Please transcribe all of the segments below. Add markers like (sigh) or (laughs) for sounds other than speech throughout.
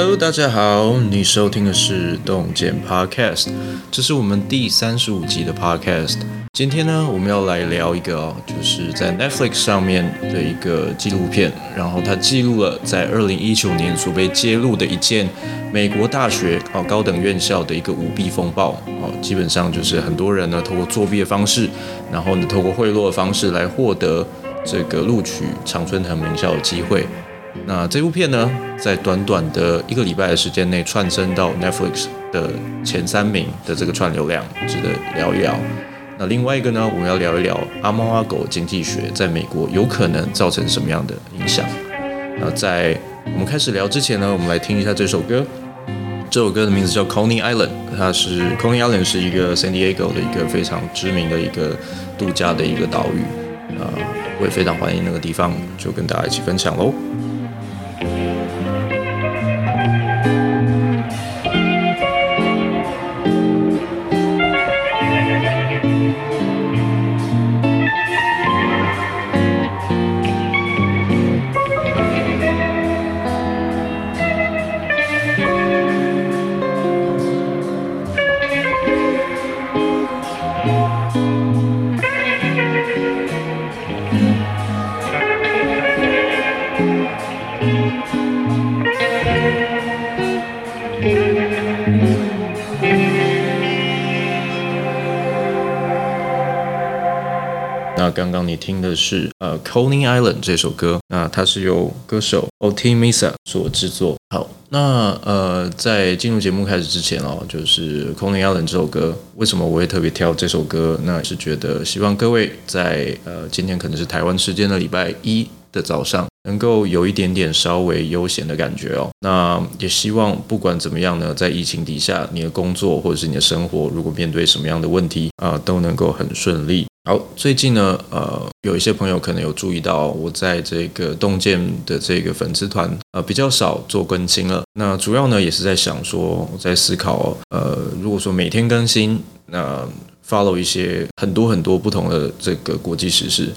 Hello，大家好，你收听的是洞见 Podcast，这是我们第三十五集的 Podcast。今天呢，我们要来聊一个哦，就是在 Netflix 上面的一个纪录片，然后它记录了在二零一九年所被揭露的一件美国大学哦高等院校的一个舞弊风暴哦，基本上就是很多人呢透过作弊的方式，然后呢透过贿赂的方式来获得这个录取常春藤名校的机会。那这部片呢，在短短的一个礼拜的时间内，窜升到 Netflix 的前三名的这个串流量，值得聊一聊。那另外一个呢，我们要聊一聊阿猫阿狗经济学在美国有可能造成什么样的影响。那在我们开始聊之前呢，我们来听一下这首歌。这首歌的名字叫 Coney Island，它是 Coney Island 是一个 San Diego 的一个非常知名的一个度假的一个岛屿啊，我也非常欢迎那个地方，就跟大家一起分享喽。听的是呃《Coney Island》这首歌，那它是由歌手 Otimisa 所制作。好，那呃在进入节目开始之前哦，就是《Coney Island》这首歌，为什么我会特别挑这首歌？那是觉得希望各位在呃今天可能是台湾时间的礼拜一的早上，能够有一点点稍微悠闲的感觉哦。那也希望不管怎么样呢，在疫情底下，你的工作或者是你的生活，如果面对什么样的问题啊、都能够很顺利。好，最近呢，呃，有一些朋友可能有注意到，我在这个洞见的这个粉丝团，呃，比较少做更新了。那主要呢，也是在想说，我在思考，呃，如果说每天更新，那 follow 一些很多很多不同的这个国际时事。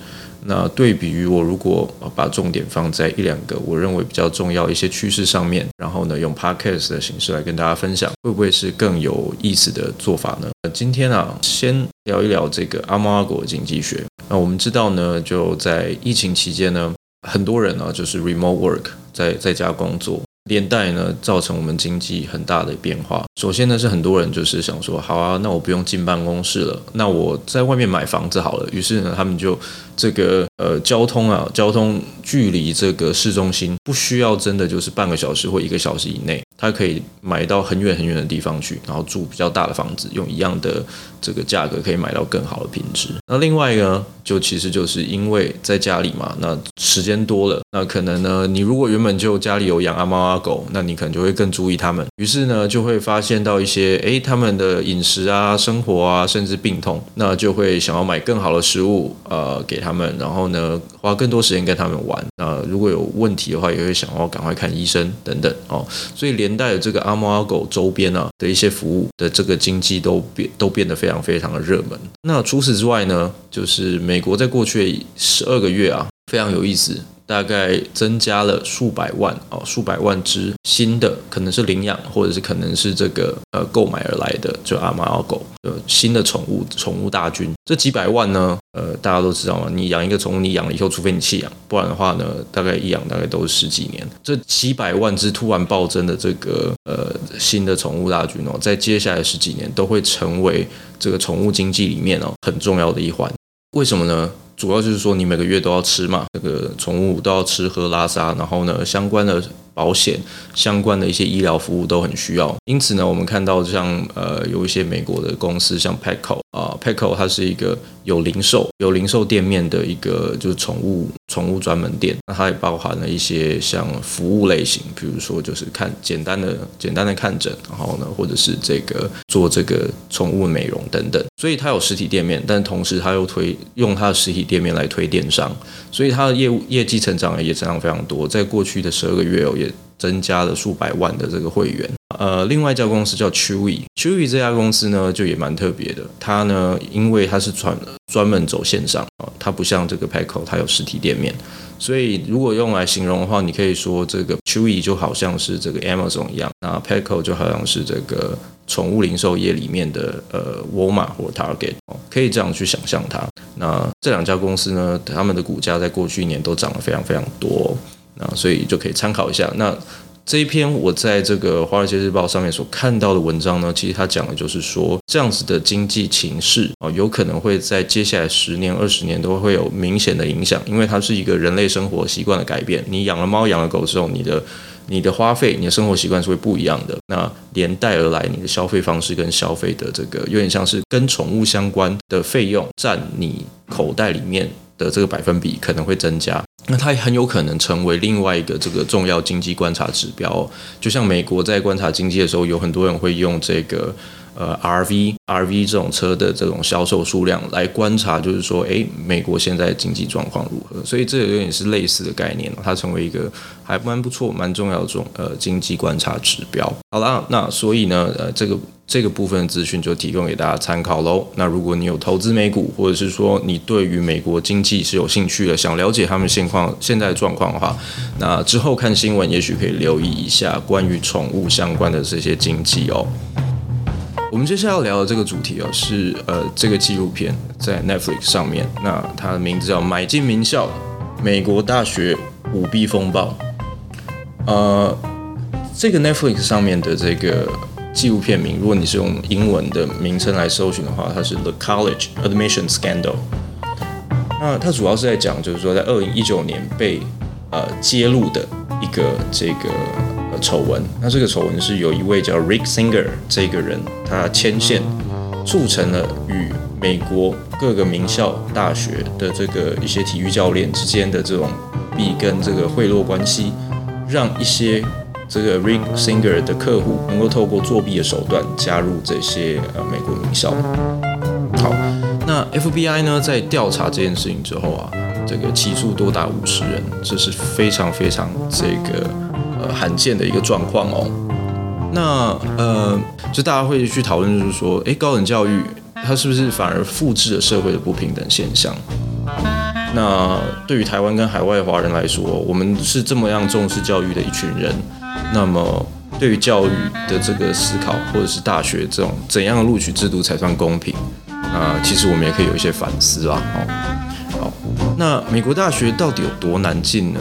那对比于我如果把重点放在一两个我认为比较重要一些趋势上面，然后呢，用 podcast 的形式来跟大家分享，会不会是更有意思的做法呢？今天啊，先聊一聊这个阿猫阿狗经济学。那我们知道呢，就在疫情期间呢，很多人呢就是 remote work，在在家工作。连带呢，造成我们经济很大的变化。首先呢，是很多人就是想说，好啊，那我不用进办公室了，那我在外面买房子好了。于是呢，他们就这个呃交通啊，交通距离这个市中心不需要真的就是半个小时或一个小时以内。他可以买到很远很远的地方去，然后住比较大的房子，用一样的这个价格可以买到更好的品质。那另外一个呢，就其实就是因为在家里嘛，那时间多了，那可能呢，你如果原本就家里有养阿猫阿狗，那你可能就会更注意他们。于是呢，就会发现到一些诶，他们的饮食啊、生活啊，甚至病痛，那就会想要买更好的食物呃给他们，然后呢，花更多时间跟他们玩。那如果有问题的话，也会想要赶快看医生等等哦。所以连带的这个阿猫阿狗周边啊的一些服务的这个经济都变都变得非常非常的热门。那除此之外呢，就是美国在过去十二个月啊，非常有意思。大概增加了数百万哦，数百万只新的，可能是领养，或者是可能是这个呃购买而来的，就阿猫阿狗呃新的宠物宠物大军。这几百万呢，呃大家都知道嘛，你养一个宠物，你养了以后，除非你弃养，不然的话呢，大概一养大概都是十几年。这几百万只突然暴增的这个呃新的宠物大军哦，在接下来十几年都会成为这个宠物经济里面哦很重要的一环。为什么呢？主要就是说，你每个月都要吃嘛，这个宠物都要吃喝拉撒，然后呢，相关的。保险相关的一些医疗服务都很需要，因此呢，我们看到像呃有一些美国的公司，像 Petco 啊，Petco 它是一个有零售有零售店面的一个就是宠物宠物专门店，那它也包含了一些像服务类型，比如说就是看简单的简单的看诊，然后呢，或者是这个做这个宠物美容等等，所以它有实体店面，但同时它又推用它的实体店面来推电商，所以它的业务业绩成长也成长非常多，在过去的十二个月哦。也增加了数百万的这个会员。呃，另外一家公司叫 Chewy，Chewy 这家公司呢就也蛮特别的。它呢，因为它是专专门走线上啊，它不像这个 Petco，它有实体店面，所以如果用来形容的话，你可以说这个 Chewy 就好像是这个 Amazon 一样，那 Petco 就好像是这个宠物零售业里面的呃 Walmart 或 Target，可以这样去想象它。那这两家公司呢，他们的股价在过去一年都涨了非常非常多，啊所以就可以参考一下。那这一篇我在这个《华尔街日报》上面所看到的文章呢，其实它讲的就是说，这样子的经济情势啊，有可能会在接下来十年、二十年都会有明显的影响，因为它是一个人类生活习惯的改变。你养了猫、养了狗之后，你的你的花费、你的生活习惯是会不一样的。那连带而来，你的消费方式跟消费的这个有点像是跟宠物相关的费用占你口袋里面的这个百分比可能会增加。那它也很有可能成为另外一个这个重要经济观察指标，就像美国在观察经济的时候，有很多人会用这个呃 RV RV 这种车的这种销售数量来观察，就是说，诶，美国现在经济状况如何？所以这有点是类似的概念，它成为一个还蛮不错、蛮重要的这种呃经济观察指标。好啦，那所以呢，呃，这个。这个部分资讯就提供给大家参考喽。那如果你有投资美股，或者是说你对于美国经济是有兴趣的，想了解他们现况、现在的状况的话，那之后看新闻也许可以留意一下关于宠物相关的这些经济哦。我们接下来要聊的这个主题哦，是呃这个纪录片在 Netflix 上面，那它的名字叫《买进名校：美国大学舞弊风暴》。呃，这个 Netflix 上面的这个。纪录片名，如果你是用英文的名称来搜寻的话，它是 The College Admission Scandal。那它主要是在讲，就是说在二零一九年被呃揭露的一个这个呃丑闻。那这个丑闻是有一位叫 Rick Singer 这个人，他牵线促成了与美国各个名校大学的这个一些体育教练之间的这种弊跟这个贿赂关系，让一些。这个 Rick Singer 的客户能够透过作弊的手段加入这些呃美国名校。好，那 FBI 呢在调查这件事情之后啊，这个起诉多达五十人，这是非常非常这个呃罕见的一个状况哦。那呃，就大家会去讨论，就是说，诶，高等教育它是不是反而复制了社会的不平等现象？那对于台湾跟海外华人来说，我们是这么样重视教育的一群人。那么，对于教育的这个思考，或者是大学这种怎样的录取制度才算公平？啊，其实我们也可以有一些反思啊。好，好，那美国大学到底有多难进呢？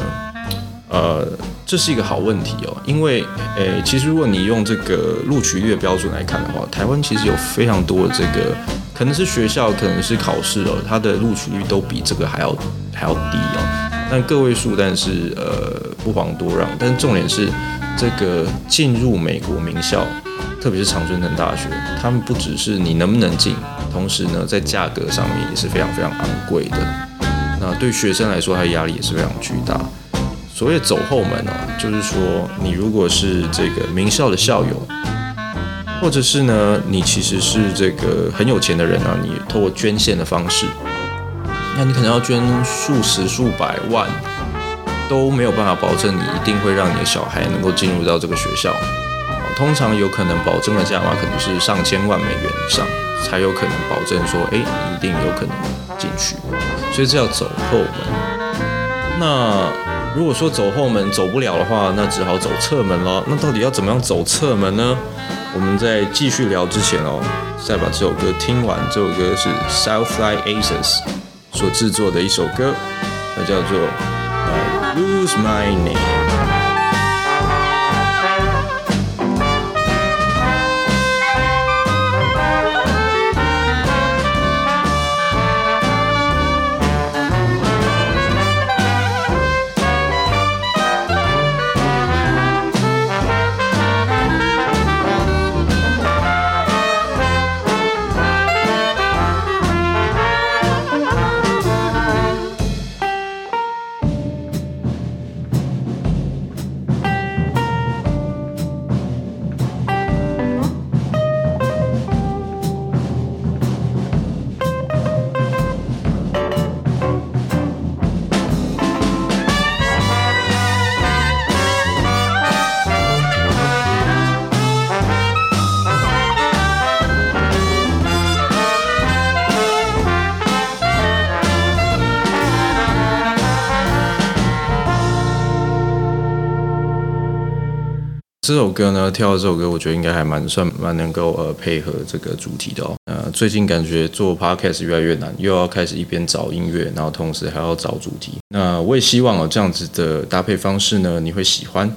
呃，这是一个好问题哦。因为，诶，其实如果你用这个录取率的标准来看的话，台湾其实有非常多的这个，可能是学校，可能是考试哦，它的录取率都比这个还要还要低哦。但个位数，但是呃不遑多让。但重点是，这个进入美国名校，特别是常春藤大学，他们不只是你能不能进，同时呢，在价格上面也是非常非常昂贵的。那对学生来说，他的压力也是非常巨大。所谓走后门哦，就是说你如果是这个名校的校友，或者是呢，你其实是这个很有钱的人啊，你透过捐献的方式。那你可能要捐数十数百万，都没有办法保证你一定会让你的小孩能够进入到这个学校。通常有可能保证的价码可能是上千万美元以上，才有可能保证说，哎，你一定有可能进去。所以这要走后门。那如果说走后门走不了的话，那只好走侧门了。那到底要怎么样走侧门呢？我们在继续聊之前哦，再把这首歌听完。这首歌是 Southside Aces 所制作的一首歌，它叫做《Lose My Name》。这首歌呢，跳的这首歌，我觉得应该还蛮算蛮能够呃配合这个主题的哦。呃，最近感觉做 podcast 越来越难，又要开始一边找音乐，然后同时还要找主题。那我也希望哦，这样子的搭配方式呢，你会喜欢。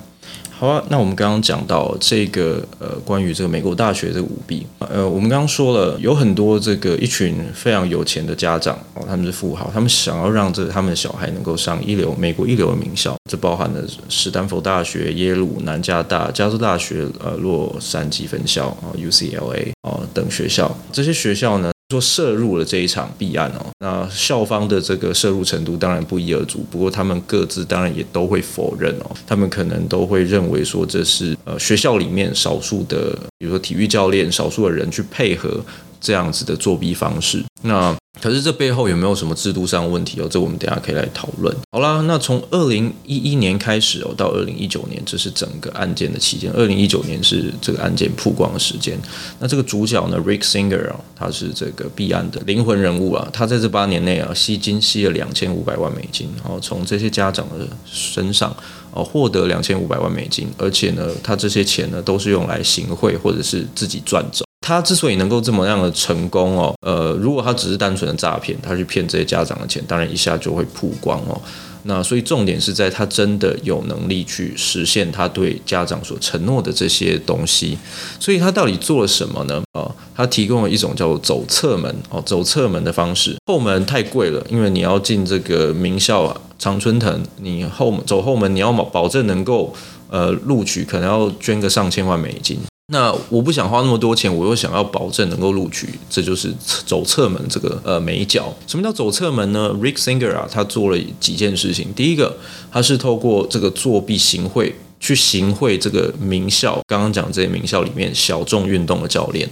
好啊，那我们刚刚讲到这个呃，关于这个美国大学这个舞弊，呃，我们刚刚说了有很多这个一群非常有钱的家长哦，他们是富豪，他们想要让这他们的小孩能够上一流美国一流的名校，这包含了史丹佛大学、耶鲁、南加大、加州大学、呃洛杉矶分校啊、UCLA 啊等学校，这些学校呢，说涉入了这一场弊案哦，那校方的这个涉入程度当然不一而足，不过他们各自当然也都会否认哦，他们可能都会认为说这是呃学校里面少数的，比如说体育教练少数的人去配合这样子的作弊方式，那。可是这背后有没有什么制度上的问题哦？这我们等下可以来讨论。好啦，那从二零一一年开始哦，到二零一九年，这是整个案件的期间。二零一九年是这个案件曝光的时间。那这个主角呢，Rick Singer 啊，他是这个弊案的灵魂人物啊。他在这八年内啊，吸金吸了两千五百万美金，然后从这些家长的身上哦获得两千五百万美金，而且呢，他这些钱呢都是用来行贿或者是自己赚走。他之所以能够这么样的成功哦，呃，如果他只是单纯的诈骗，他去骗这些家长的钱，当然一下就会曝光哦。那所以重点是在他真的有能力去实现他对家长所承诺的这些东西。所以他到底做了什么呢？哦，他提供了一种叫做走侧门哦，走侧门的方式。后门太贵了，因为你要进这个名校啊，常春藤，你后走后门，你要保保证能够呃录取，可能要捐个上千万美金。那我不想花那么多钱，我又想要保证能够录取，这就是走侧门这个呃美角。什么叫走侧门呢？Rick Singer 啊，他做了几件事情。第一个，他是透过这个作弊行贿去行贿这个名校，刚刚讲这些名校里面小众运动的教练。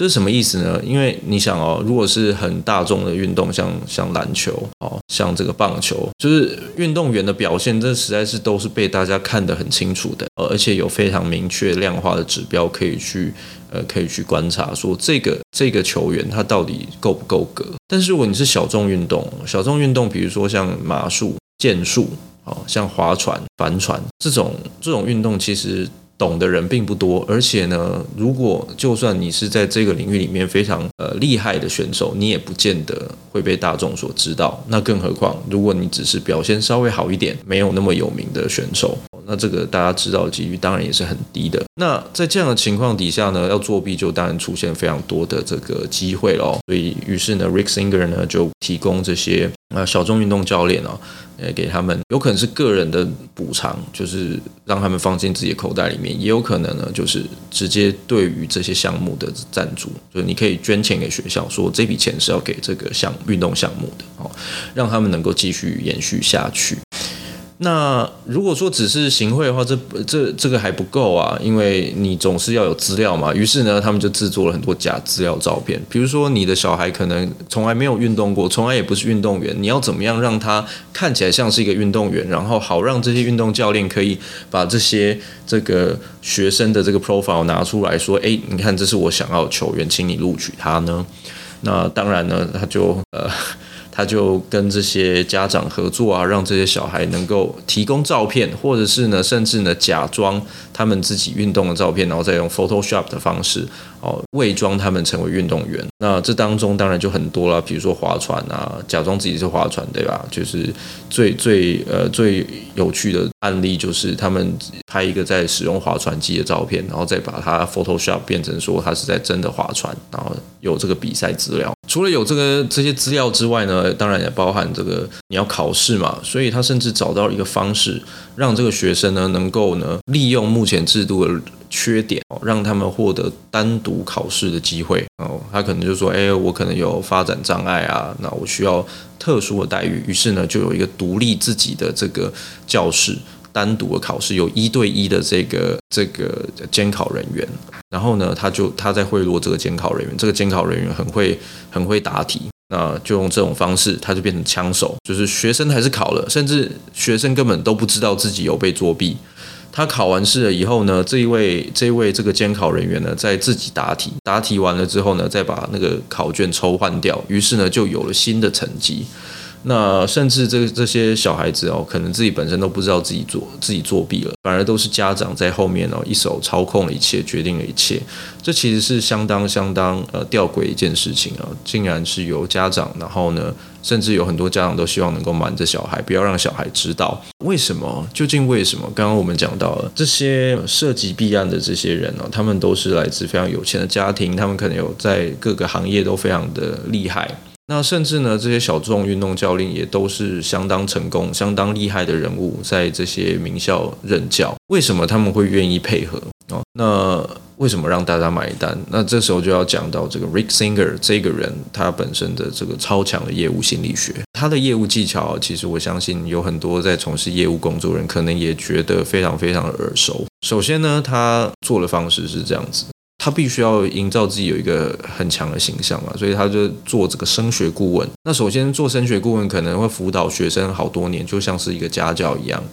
这是什么意思呢？因为你想哦，如果是很大众的运动，像像篮球哦，像这个棒球，就是运动员的表现，这实在是都是被大家看得很清楚的，而且有非常明确量化的指标可以去呃可以去观察，说这个这个球员他到底够不够格。但是如果你是小众运动，小众运动，比如说像马术、剑术，哦，像划船、帆船这种这种运动，其实。懂的人并不多，而且呢，如果就算你是在这个领域里面非常呃厉害的选手，你也不见得会被大众所知道。那更何况，如果你只是表现稍微好一点，没有那么有名的选手，那这个大家知道的几率当然也是很低的。那在这样的情况底下呢，要作弊就当然出现非常多的这个机会喽。所以，于是呢，Rick Singer 呢就提供这些。那小众运动教练哦，呃，给他们有可能是个人的补偿，就是让他们放进自己的口袋里面；也有可能呢，就是直接对于这些项目的赞助，就是你可以捐钱给学校，说这笔钱是要给这个项运动项目的哦，让他们能够继续延续下去。那如果说只是行贿的话，这这这个还不够啊，因为你总是要有资料嘛。于是呢，他们就制作了很多假资料照片，比如说你的小孩可能从来没有运动过，从来也不是运动员，你要怎么样让他看起来像是一个运动员，然后好让这些运动教练可以把这些这个学生的这个 profile 拿出来说，诶，你看这是我想要的球员，请你录取他呢？那当然呢，他就呃。他就跟这些家长合作啊，让这些小孩能够提供照片，或者是呢，甚至呢，假装他们自己运动的照片，然后再用 Photoshop 的方式哦，伪装他们成为运动员。那这当中当然就很多了，比如说划船啊，假装自己是划船，对吧？就是最最呃最有趣的案例，就是他们拍一个在使用划船机的照片，然后再把它 Photoshop 变成说他是在真的划船，然后有这个比赛资料。除了有这个这些资料之外呢，当然也包含这个你要考试嘛，所以他甚至找到一个方式，让这个学生呢能够呢利用目前制度的缺点哦，让他们获得单独考试的机会哦。他可能就说，哎，我可能有发展障碍啊，那我需要特殊的待遇，于是呢就有一个独立自己的这个教室。单独的考试有一对一的这个这个监考人员，然后呢，他就他在贿赂这个监考人员，这个监考人员很会很会答题，那就用这种方式，他就变成枪手，就是学生还是考了，甚至学生根本都不知道自己有被作弊。他考完试了以后呢，这一位这一位这个监考人员呢，在自己答题，答题完了之后呢，再把那个考卷抽换掉，于是呢，就有了新的成绩。那甚至这这些小孩子哦，可能自己本身都不知道自己做自己作弊了，反而都是家长在后面哦一手操控了一切，决定了一切。这其实是相当相当呃吊诡一件事情啊，竟然是由家长，然后呢，甚至有很多家长都希望能够瞒着小孩，不要让小孩知道。为什么？究竟为什么？刚刚我们讲到了这些涉及弊案的这些人呢，他们都是来自非常有钱的家庭，他们可能有在各个行业都非常的厉害。那甚至呢，这些小众运动教练也都是相当成功、相当厉害的人物，在这些名校任教。为什么他们会愿意配合？哦，那为什么让大家买单？那这时候就要讲到这个 Rick Singer 这个人，他本身的这个超强的业务心理学，他的业务技巧，其实我相信有很多在从事业务工作人可能也觉得非常非常耳熟。首先呢，他做的方式是这样子。他必须要营造自己有一个很强的形象嘛，所以他就做这个升学顾问。那首先做升学顾问可能会辅导学生好多年，就像是一个家教一样。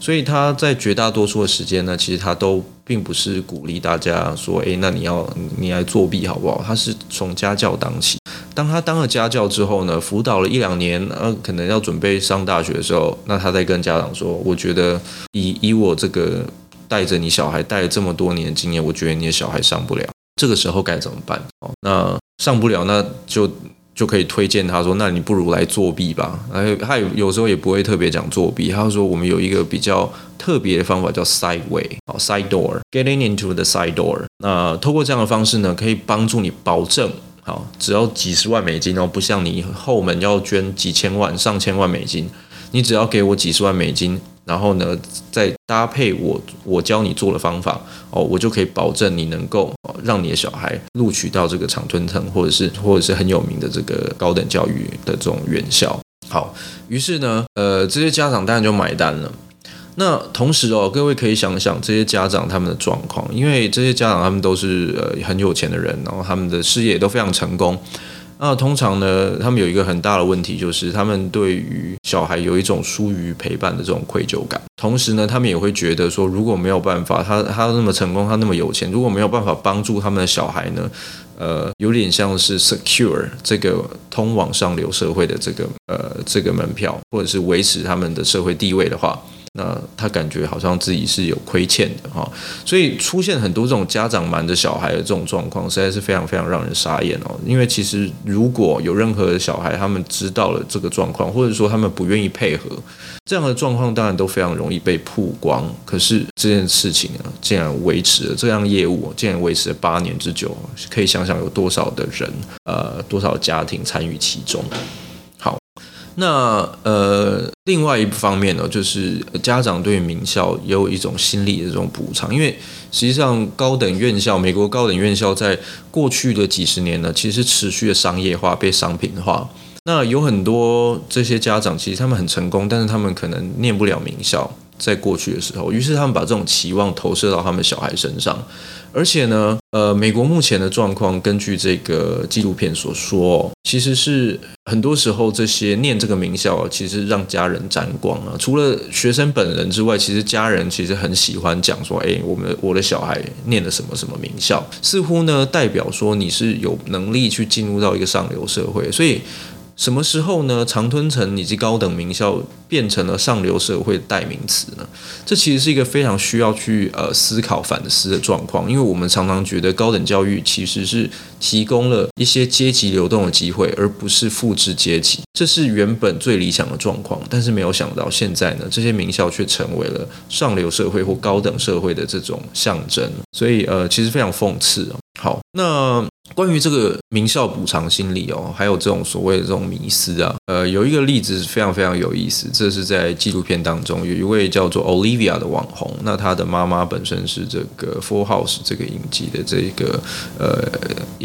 所以他在绝大多数的时间呢，其实他都并不是鼓励大家说，诶，那你要你来作弊好不好？他是从家教当起。当他当了家教之后呢，辅导了一两年，呃，可能要准备上大学的时候，那他再跟家长说，我觉得以以我这个。带着你小孩带了这么多年经验，我觉得你的小孩上不了，这个时候该怎么办？哦，那上不了，那就就可以推荐他说，那你不如来作弊吧。哎，他有有时候也不会特别讲作弊，他说我们有一个比较特别的方法叫 side way，哦，side door，getting into the side door。那透过这样的方式呢，可以帮助你保证，好，只要几十万美金哦，不像你后门要捐几千万、上千万美金，你只要给我几十万美金。然后呢，再搭配我我教你做的方法哦，我就可以保证你能够让你的小孩录取到这个常春藤或者是或者是很有名的这个高等教育的这种院校。好，于是呢，呃，这些家长当然就买单了。那同时哦，各位可以想想这些家长他们的状况，因为这些家长他们都是呃很有钱的人，然后他们的事业都非常成功。那通常呢，他们有一个很大的问题，就是他们对于小孩有一种疏于陪伴的这种愧疚感。同时呢，他们也会觉得说，如果没有办法，他他那么成功，他那么有钱，如果没有办法帮助他们的小孩呢，呃，有点像是 secure 这个通往上流社会的这个呃这个门票，或者是维持他们的社会地位的话。那他感觉好像自己是有亏欠的哈，所以出现很多这种家长瞒着小孩的这种状况，实在是非常非常让人傻眼哦。因为其实如果有任何小孩，他们知道了这个状况，或者说他们不愿意配合，这样的状况当然都非常容易被曝光。可是这件事情啊，竟然维持了这样业务，竟然维持了八年之久，可以想想有多少的人，呃，多少家庭参与其中。那呃，另外一方面呢，就是家长对名校也有一种心理的这种补偿，因为实际上高等院校，美国高等院校在过去的几十年呢，其实持续的商业化、被商品化。那有很多这些家长，其实他们很成功，但是他们可能念不了名校。在过去的时候，于是他们把这种期望投射到他们小孩身上，而且呢，呃，美国目前的状况，根据这个纪录片所说，其实是很多时候这些念这个名校，其实让家人沾光啊。除了学生本人之外，其实家人其实很喜欢讲说，哎，我们我的小孩念了什么什么名校，似乎呢代表说你是有能力去进入到一个上流社会，所以。什么时候呢？长春藤以及高等名校变成了上流社会代名词呢？这其实是一个非常需要去呃思考反思的状况，因为我们常常觉得高等教育其实是提供了一些阶级流动的机会，而不是复制阶级，这是原本最理想的状况。但是没有想到现在呢，这些名校却成为了上流社会或高等社会的这种象征，所以呃，其实非常讽刺哦。好，那。关于这个名校补偿心理哦，还有这种所谓的这种迷思啊，呃，有一个例子是非常非常有意思。这是在纪录片当中，有一位叫做 Olivia 的网红，那她的妈妈本身是这个 Four House 这个影集的这个呃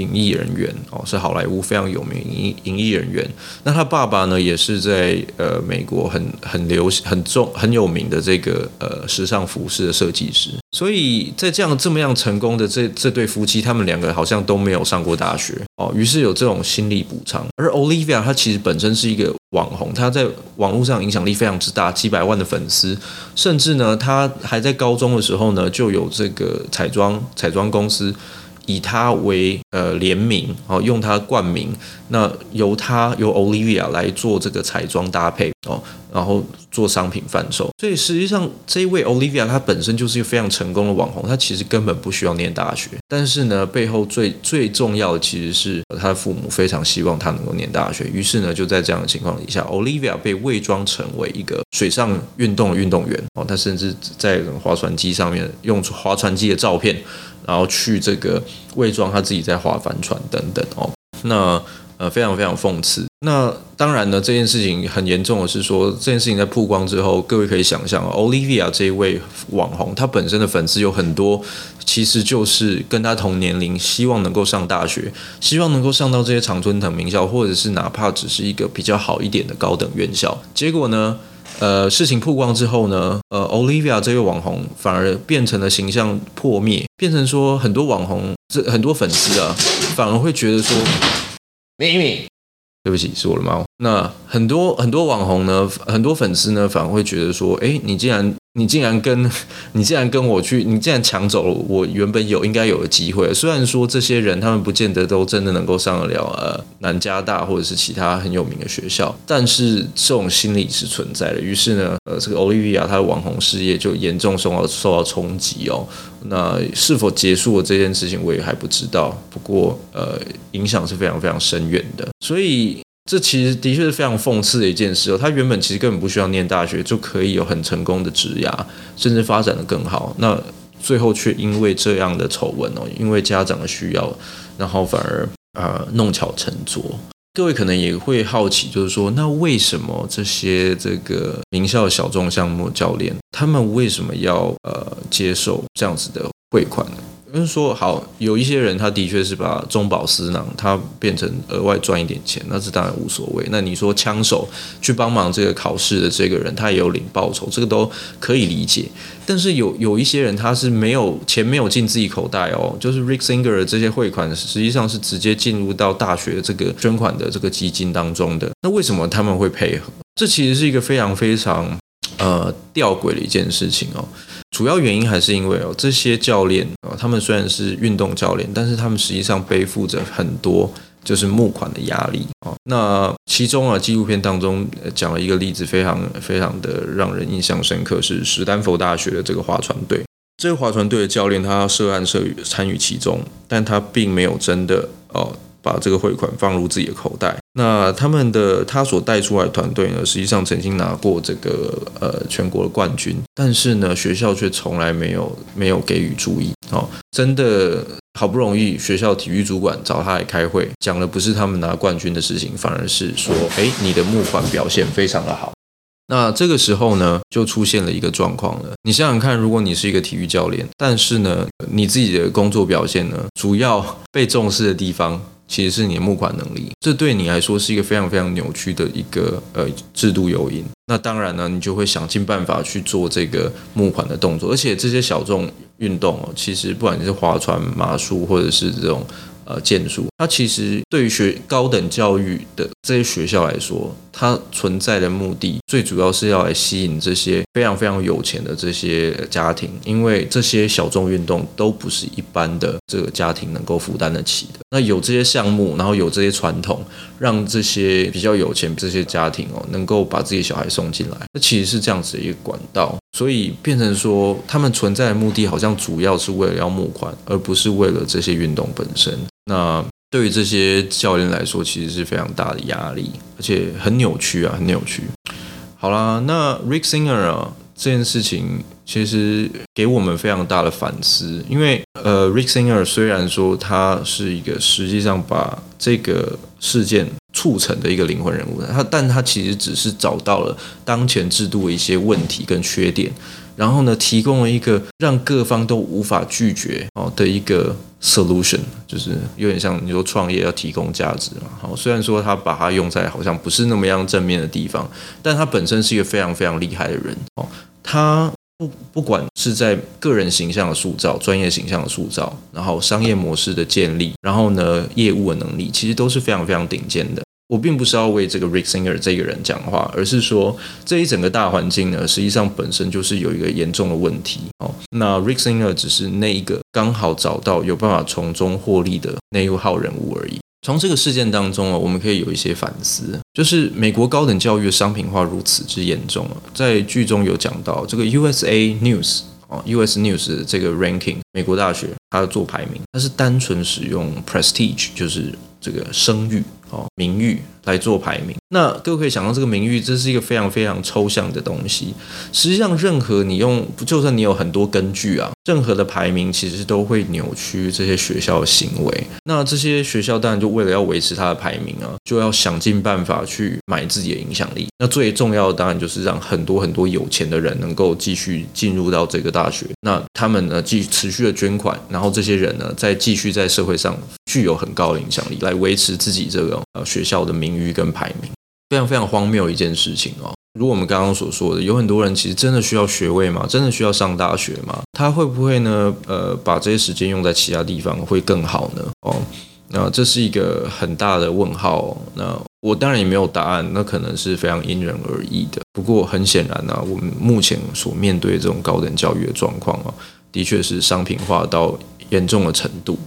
影艺人员哦，是好莱坞非常有名影影艺人员。那他爸爸呢，也是在呃美国很很流行、很重、很有名的这个呃时尚服饰的设计师。所以在这样这么样成功的这这对夫妻，他们两个好像都没有上过大学哦，于是有这种心理补偿。而 Olivia 她其实本身是一个网红，她在网络上影响力非常之大，几百万的粉丝，甚至呢，她还在高中的时候呢，就有这个彩妆彩妆公司以他为呃联名，哦，用他冠名，那由他由 Olivia 来做这个彩妆搭配哦，然后做商品贩售。所以实际上这一位 Olivia 她本身就是一个非常成功的网红，她其实根本不需要念大学。但是呢，背后最最重要的其实是她的父母非常希望她能够念大学。于是呢，就在这样的情况底下，Olivia 被伪装成为一个水上运动的运动员哦，她甚至在划船机上面用划船机的照片。然后去这个伪装他自己在划帆船等等哦，那呃非常非常讽刺。那当然呢，这件事情很严重的是说，这件事情在曝光之后，各位可以想象，Olivia 这一位网红，他本身的粉丝有很多，其实就是跟他同年龄，希望能够上大学，希望能够上到这些常春藤名校，或者是哪怕只是一个比较好一点的高等院校。结果呢？呃，事情曝光之后呢，呃，Olivia 这位网红反而变成了形象破灭，变成说很多网红这很多粉丝啊，反而会觉得说，咪咪，对不起，是我的猫。那很多很多网红呢，很多粉丝呢，反而会觉得说，哎，你既然你竟然跟 (laughs) 你竟然跟我去，你竟然抢走了我原本有应该有的机会。虽然说这些人他们不见得都真的能够上得了呃南加大或者是其他很有名的学校，但是这种心理是存在的。于是呢，呃，这个 Olivia 她的网红事业就严重受到受到冲击哦。那是否结束了这件事情，我也还不知道。不过呃，影响是非常非常深远的，所以。这其实的确是非常讽刺的一件事哦。他原本其实根本不需要念大学就可以有很成功的职涯，甚至发展的更好。那最后却因为这样的丑闻哦，因为家长的需要，然后反而呃弄巧成拙。各位可能也会好奇，就是说，那为什么这些这个名校小众项目教练，他们为什么要呃接受这样子的汇款呢？就是说，好，有一些人他的确是把中饱私囊，他变成额外赚一点钱，那这当然无所谓。那你说枪手去帮忙这个考试的这个人，他也有领报酬，这个都可以理解。但是有有一些人他是没有钱没有进自己口袋哦，就是 Rick Singer 的这些汇款实际上是直接进入到大学这个捐款的这个基金当中的。那为什么他们会配合？这其实是一个非常非常呃吊诡的一件事情哦。主要原因还是因为哦，这些教练啊，他们虽然是运动教练，但是他们实际上背负着很多就是募款的压力啊。那其中啊，纪录片当中讲了一个例子，非常非常的让人印象深刻，是史丹佛大学的这个划船队。这个划船队的教练他涉案涉与参与其中，但他并没有真的哦。把这个汇款放入自己的口袋。那他们的他所带出来的团队呢，实际上曾经拿过这个呃全国的冠军，但是呢，学校却从来没有没有给予注意。哦，真的好不容易学校体育主管找他来开会，讲的不是他们拿冠军的事情，反而是说，哎，你的募款表现非常的好。那这个时候呢，就出现了一个状况了。你想想看，如果你是一个体育教练，但是呢，你自己的工作表现呢，主要被重视的地方。其实是你的募款能力，这对你来说是一个非常非常扭曲的一个呃制度诱因。那当然呢，你就会想尽办法去做这个募款的动作，而且这些小众运动哦，其实不管你是划船、马术，或者是这种。呃，建筑它其实对于学高等教育的这些学校来说，它存在的目的最主要是要来吸引这些非常非常有钱的这些家庭，因为这些小众运动都不是一般的这个家庭能够负担得起的。那有这些项目，然后有这些传统，让这些比较有钱这些家庭哦，能够把自己小孩送进来，那其实是这样子的一个管道。所以变成说，他们存在的目的好像主要是为了要募款，而不是为了这些运动本身。那对于这些教练来说，其实是非常大的压力，而且很扭曲啊，很扭曲。好啦，那 Rick Singer 啊，这件事情其实给我们非常大的反思，因为呃，Rick Singer 虽然说他是一个实际上把这个事件促成的一个灵魂人物，他但他其实只是找到了当前制度的一些问题跟缺点。然后呢，提供了一个让各方都无法拒绝哦的一个 solution，就是有点像你说创业要提供价值嘛。好，虽然说他把它用在好像不是那么样正面的地方，但他本身是一个非常非常厉害的人哦。他不不管是在个人形象的塑造、专业形象的塑造，然后商业模式的建立，然后呢业务的能力，其实都是非常非常顶尖的。我并不是要为这个 Rick Singer 这个人讲话，而是说这一整个大环境呢，实际上本身就是有一个严重的问题哦。那 Rick Singer 只是那一个刚好找到有办法从中获利的那一号人物而已。从这个事件当中啊，我们可以有一些反思，就是美国高等教育的商品化如此之严重。在剧中有讲到这个 USA News 啊，US News 的这个 ranking，美国大学它做排名，它是单纯使用 prestige，就是这个声誉哦，名誉。来做排名，那各位可以想到，这个名誉这是一个非常非常抽象的东西。实际上，任何你用，就算你有很多根据啊，任何的排名其实都会扭曲这些学校的行为。那这些学校当然就为了要维持它的排名啊，就要想尽办法去买自己的影响力。那最重要的当然就是让很多很多有钱的人能够继续进入到这个大学。那他们呢，继持续的捐款，然后这些人呢，再继续在社会上具有很高的影响力，来维持自己这个呃学校的名。誉跟排名，非常非常荒谬一件事情哦。如我们刚刚所说的，有很多人其实真的需要学位吗？真的需要上大学吗？他会不会呢？呃，把这些时间用在其他地方会更好呢？哦，那这是一个很大的问号哦。那我当然也没有答案，那可能是非常因人而异的。不过很显然呢，我们目前所面对这种高等教育的状况啊，的确是商品化到严重的程度。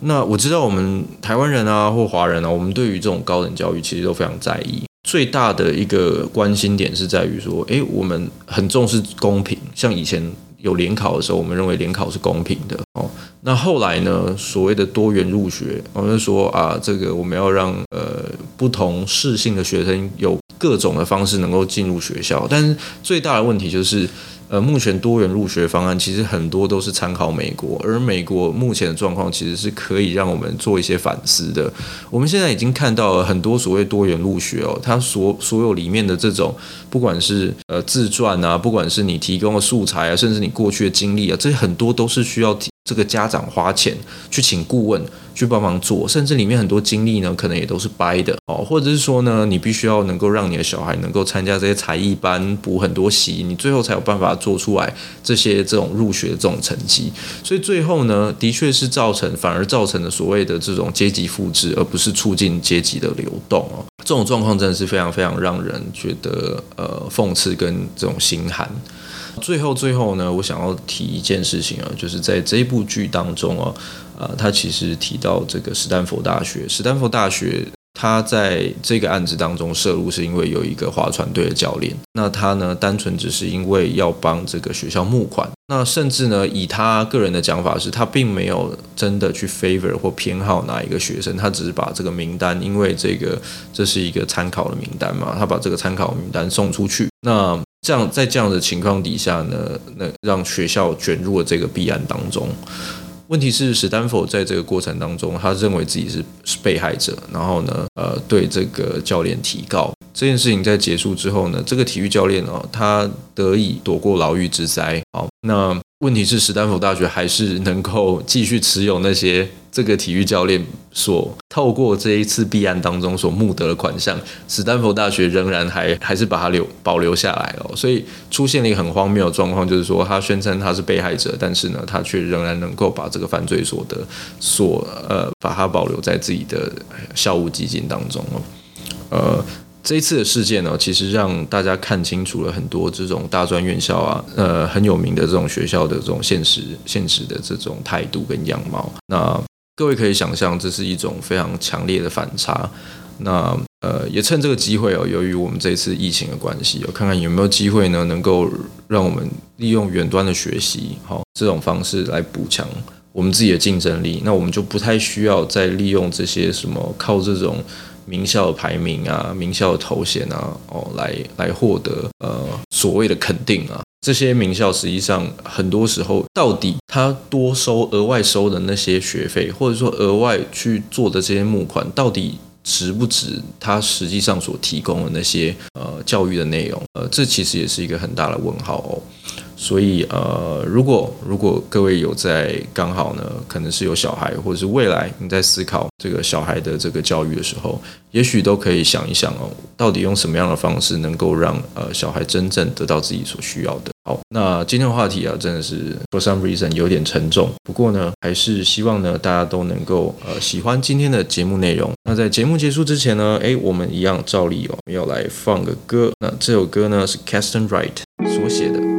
那我知道我们台湾人啊，或华人啊，我们对于这种高等教育其实都非常在意。最大的一个关心点是在于说，诶，我们很重视公平。像以前有联考的时候，我们认为联考是公平的哦。那后来呢，所谓的多元入学，我们就说啊，这个我们要让呃不同适性的学生有各种的方式能够进入学校。但是最大的问题就是。呃，目前多元入学方案其实很多都是参考美国，而美国目前的状况其实是可以让我们做一些反思的。我们现在已经看到了很多所谓多元入学哦，它所所有里面的这种，不管是呃自传啊，不管是你提供的素材啊，甚至你过去的经历啊，这些很多都是需要。这个家长花钱去请顾问去帮忙做，甚至里面很多经历呢，可能也都是掰的哦，或者是说呢，你必须要能够让你的小孩能够参加这些才艺班，补很多习，你最后才有办法做出来这些这种入学这种成绩。所以最后呢，的确是造成反而造成了所谓的这种阶级复制，而不是促进阶级的流动哦。这种状况真的是非常非常让人觉得呃讽刺跟这种心寒。最后，最后呢，我想要提一件事情啊，就是在这一部剧当中啊，呃，他其实提到这个史丹佛大学，史丹佛大学，他在这个案子当中涉入，是因为有一个划船队的教练，那他呢，单纯只是因为要帮这个学校募款，那甚至呢，以他个人的讲法是，他并没有真的去 favor 或偏好哪一个学生，他只是把这个名单，因为这个这是一个参考的名单嘛，他把这个参考名单送出去，那。这样，在这样的情况底下呢，那让学校卷入了这个弊案当中。问题是，史丹佛在这个过程当中，他认为自己是是被害者，然后呢，呃，对这个教练提告。这件事情在结束之后呢，这个体育教练哦，他得以躲过牢狱之灾。好，那。问题是，史丹佛大学还是能够继续持有那些这个体育教练所透过这一次弊案当中所募得的款项，史丹佛大学仍然还还是把它留保留下来哦，所以出现了一个很荒谬的状况，就是说他宣称他是被害者，但是呢，他却仍然能够把这个犯罪所得所呃把它保留在自己的校务基金当中哦，呃。这一次的事件呢，其实让大家看清楚了很多这种大专院校啊，呃，很有名的这种学校的这种现实、现实的这种态度跟样貌。那各位可以想象，这是一种非常强烈的反差。那呃，也趁这个机会哦，由于我们这次疫情的关系，我看看有没有机会呢，能够让我们利用远端的学习，好，这种方式来补强我们自己的竞争力。那我们就不太需要再利用这些什么靠这种。名校排名啊，名校的头衔啊，哦，来来获得呃所谓的肯定啊，这些名校实际上很多时候，到底他多收额外收的那些学费，或者说额外去做的这些募款，到底值不值他实际上所提供的那些呃教育的内容？呃，这其实也是一个很大的问号哦。所以，呃，如果如果各位有在刚好呢，可能是有小孩，或者是未来你在思考这个小孩的这个教育的时候，也许都可以想一想哦，到底用什么样的方式能够让呃小孩真正得到自己所需要的。好，那今天的话题啊，真的是 for some reason 有点沉重，不过呢，还是希望呢大家都能够呃喜欢今天的节目内容。那在节目结束之前呢，诶，我们一样照例哦要来放个歌。那这首歌呢是 Keston Wright 所写的。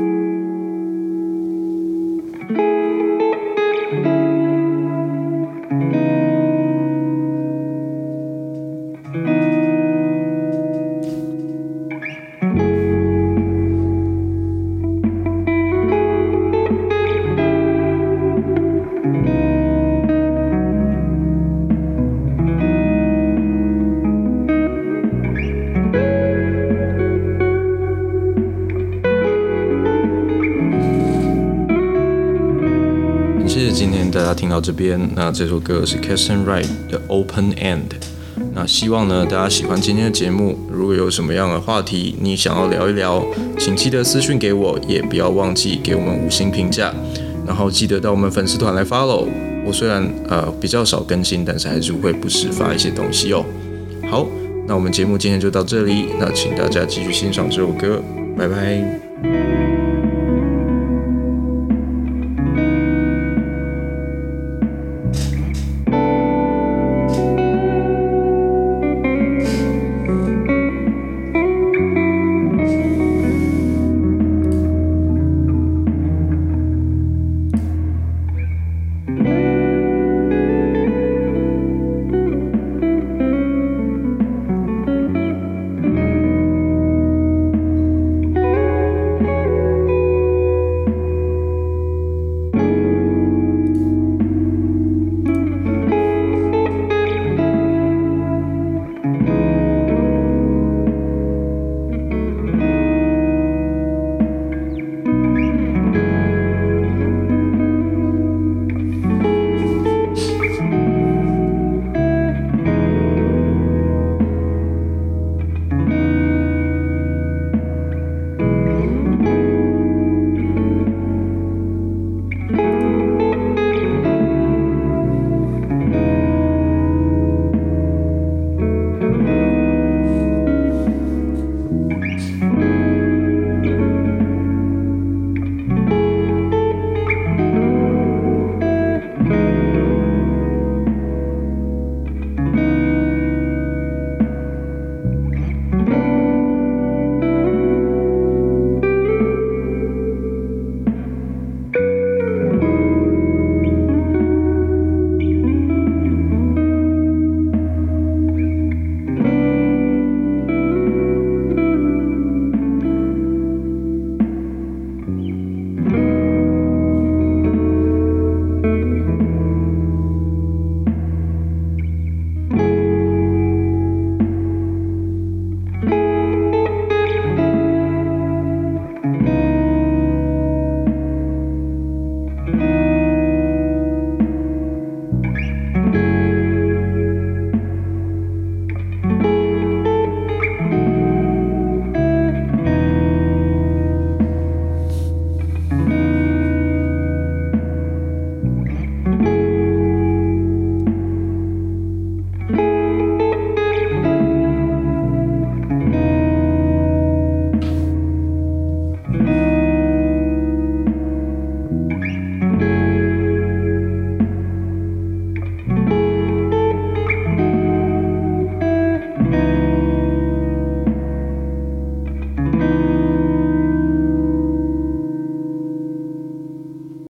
这边。那这首歌是 Catson Wright 的 Open End。那希望呢，大家喜欢今天的节目。如果有什么样的话题你想要聊一聊，请记得私讯给我，也不要忘记给我们五星评价。然后记得到我们粉丝团来 follow。我虽然呃比较少更新，但是还是会不时发一些东西哦。好，那我们节目今天就到这里。那请大家继续欣赏这首歌，拜拜。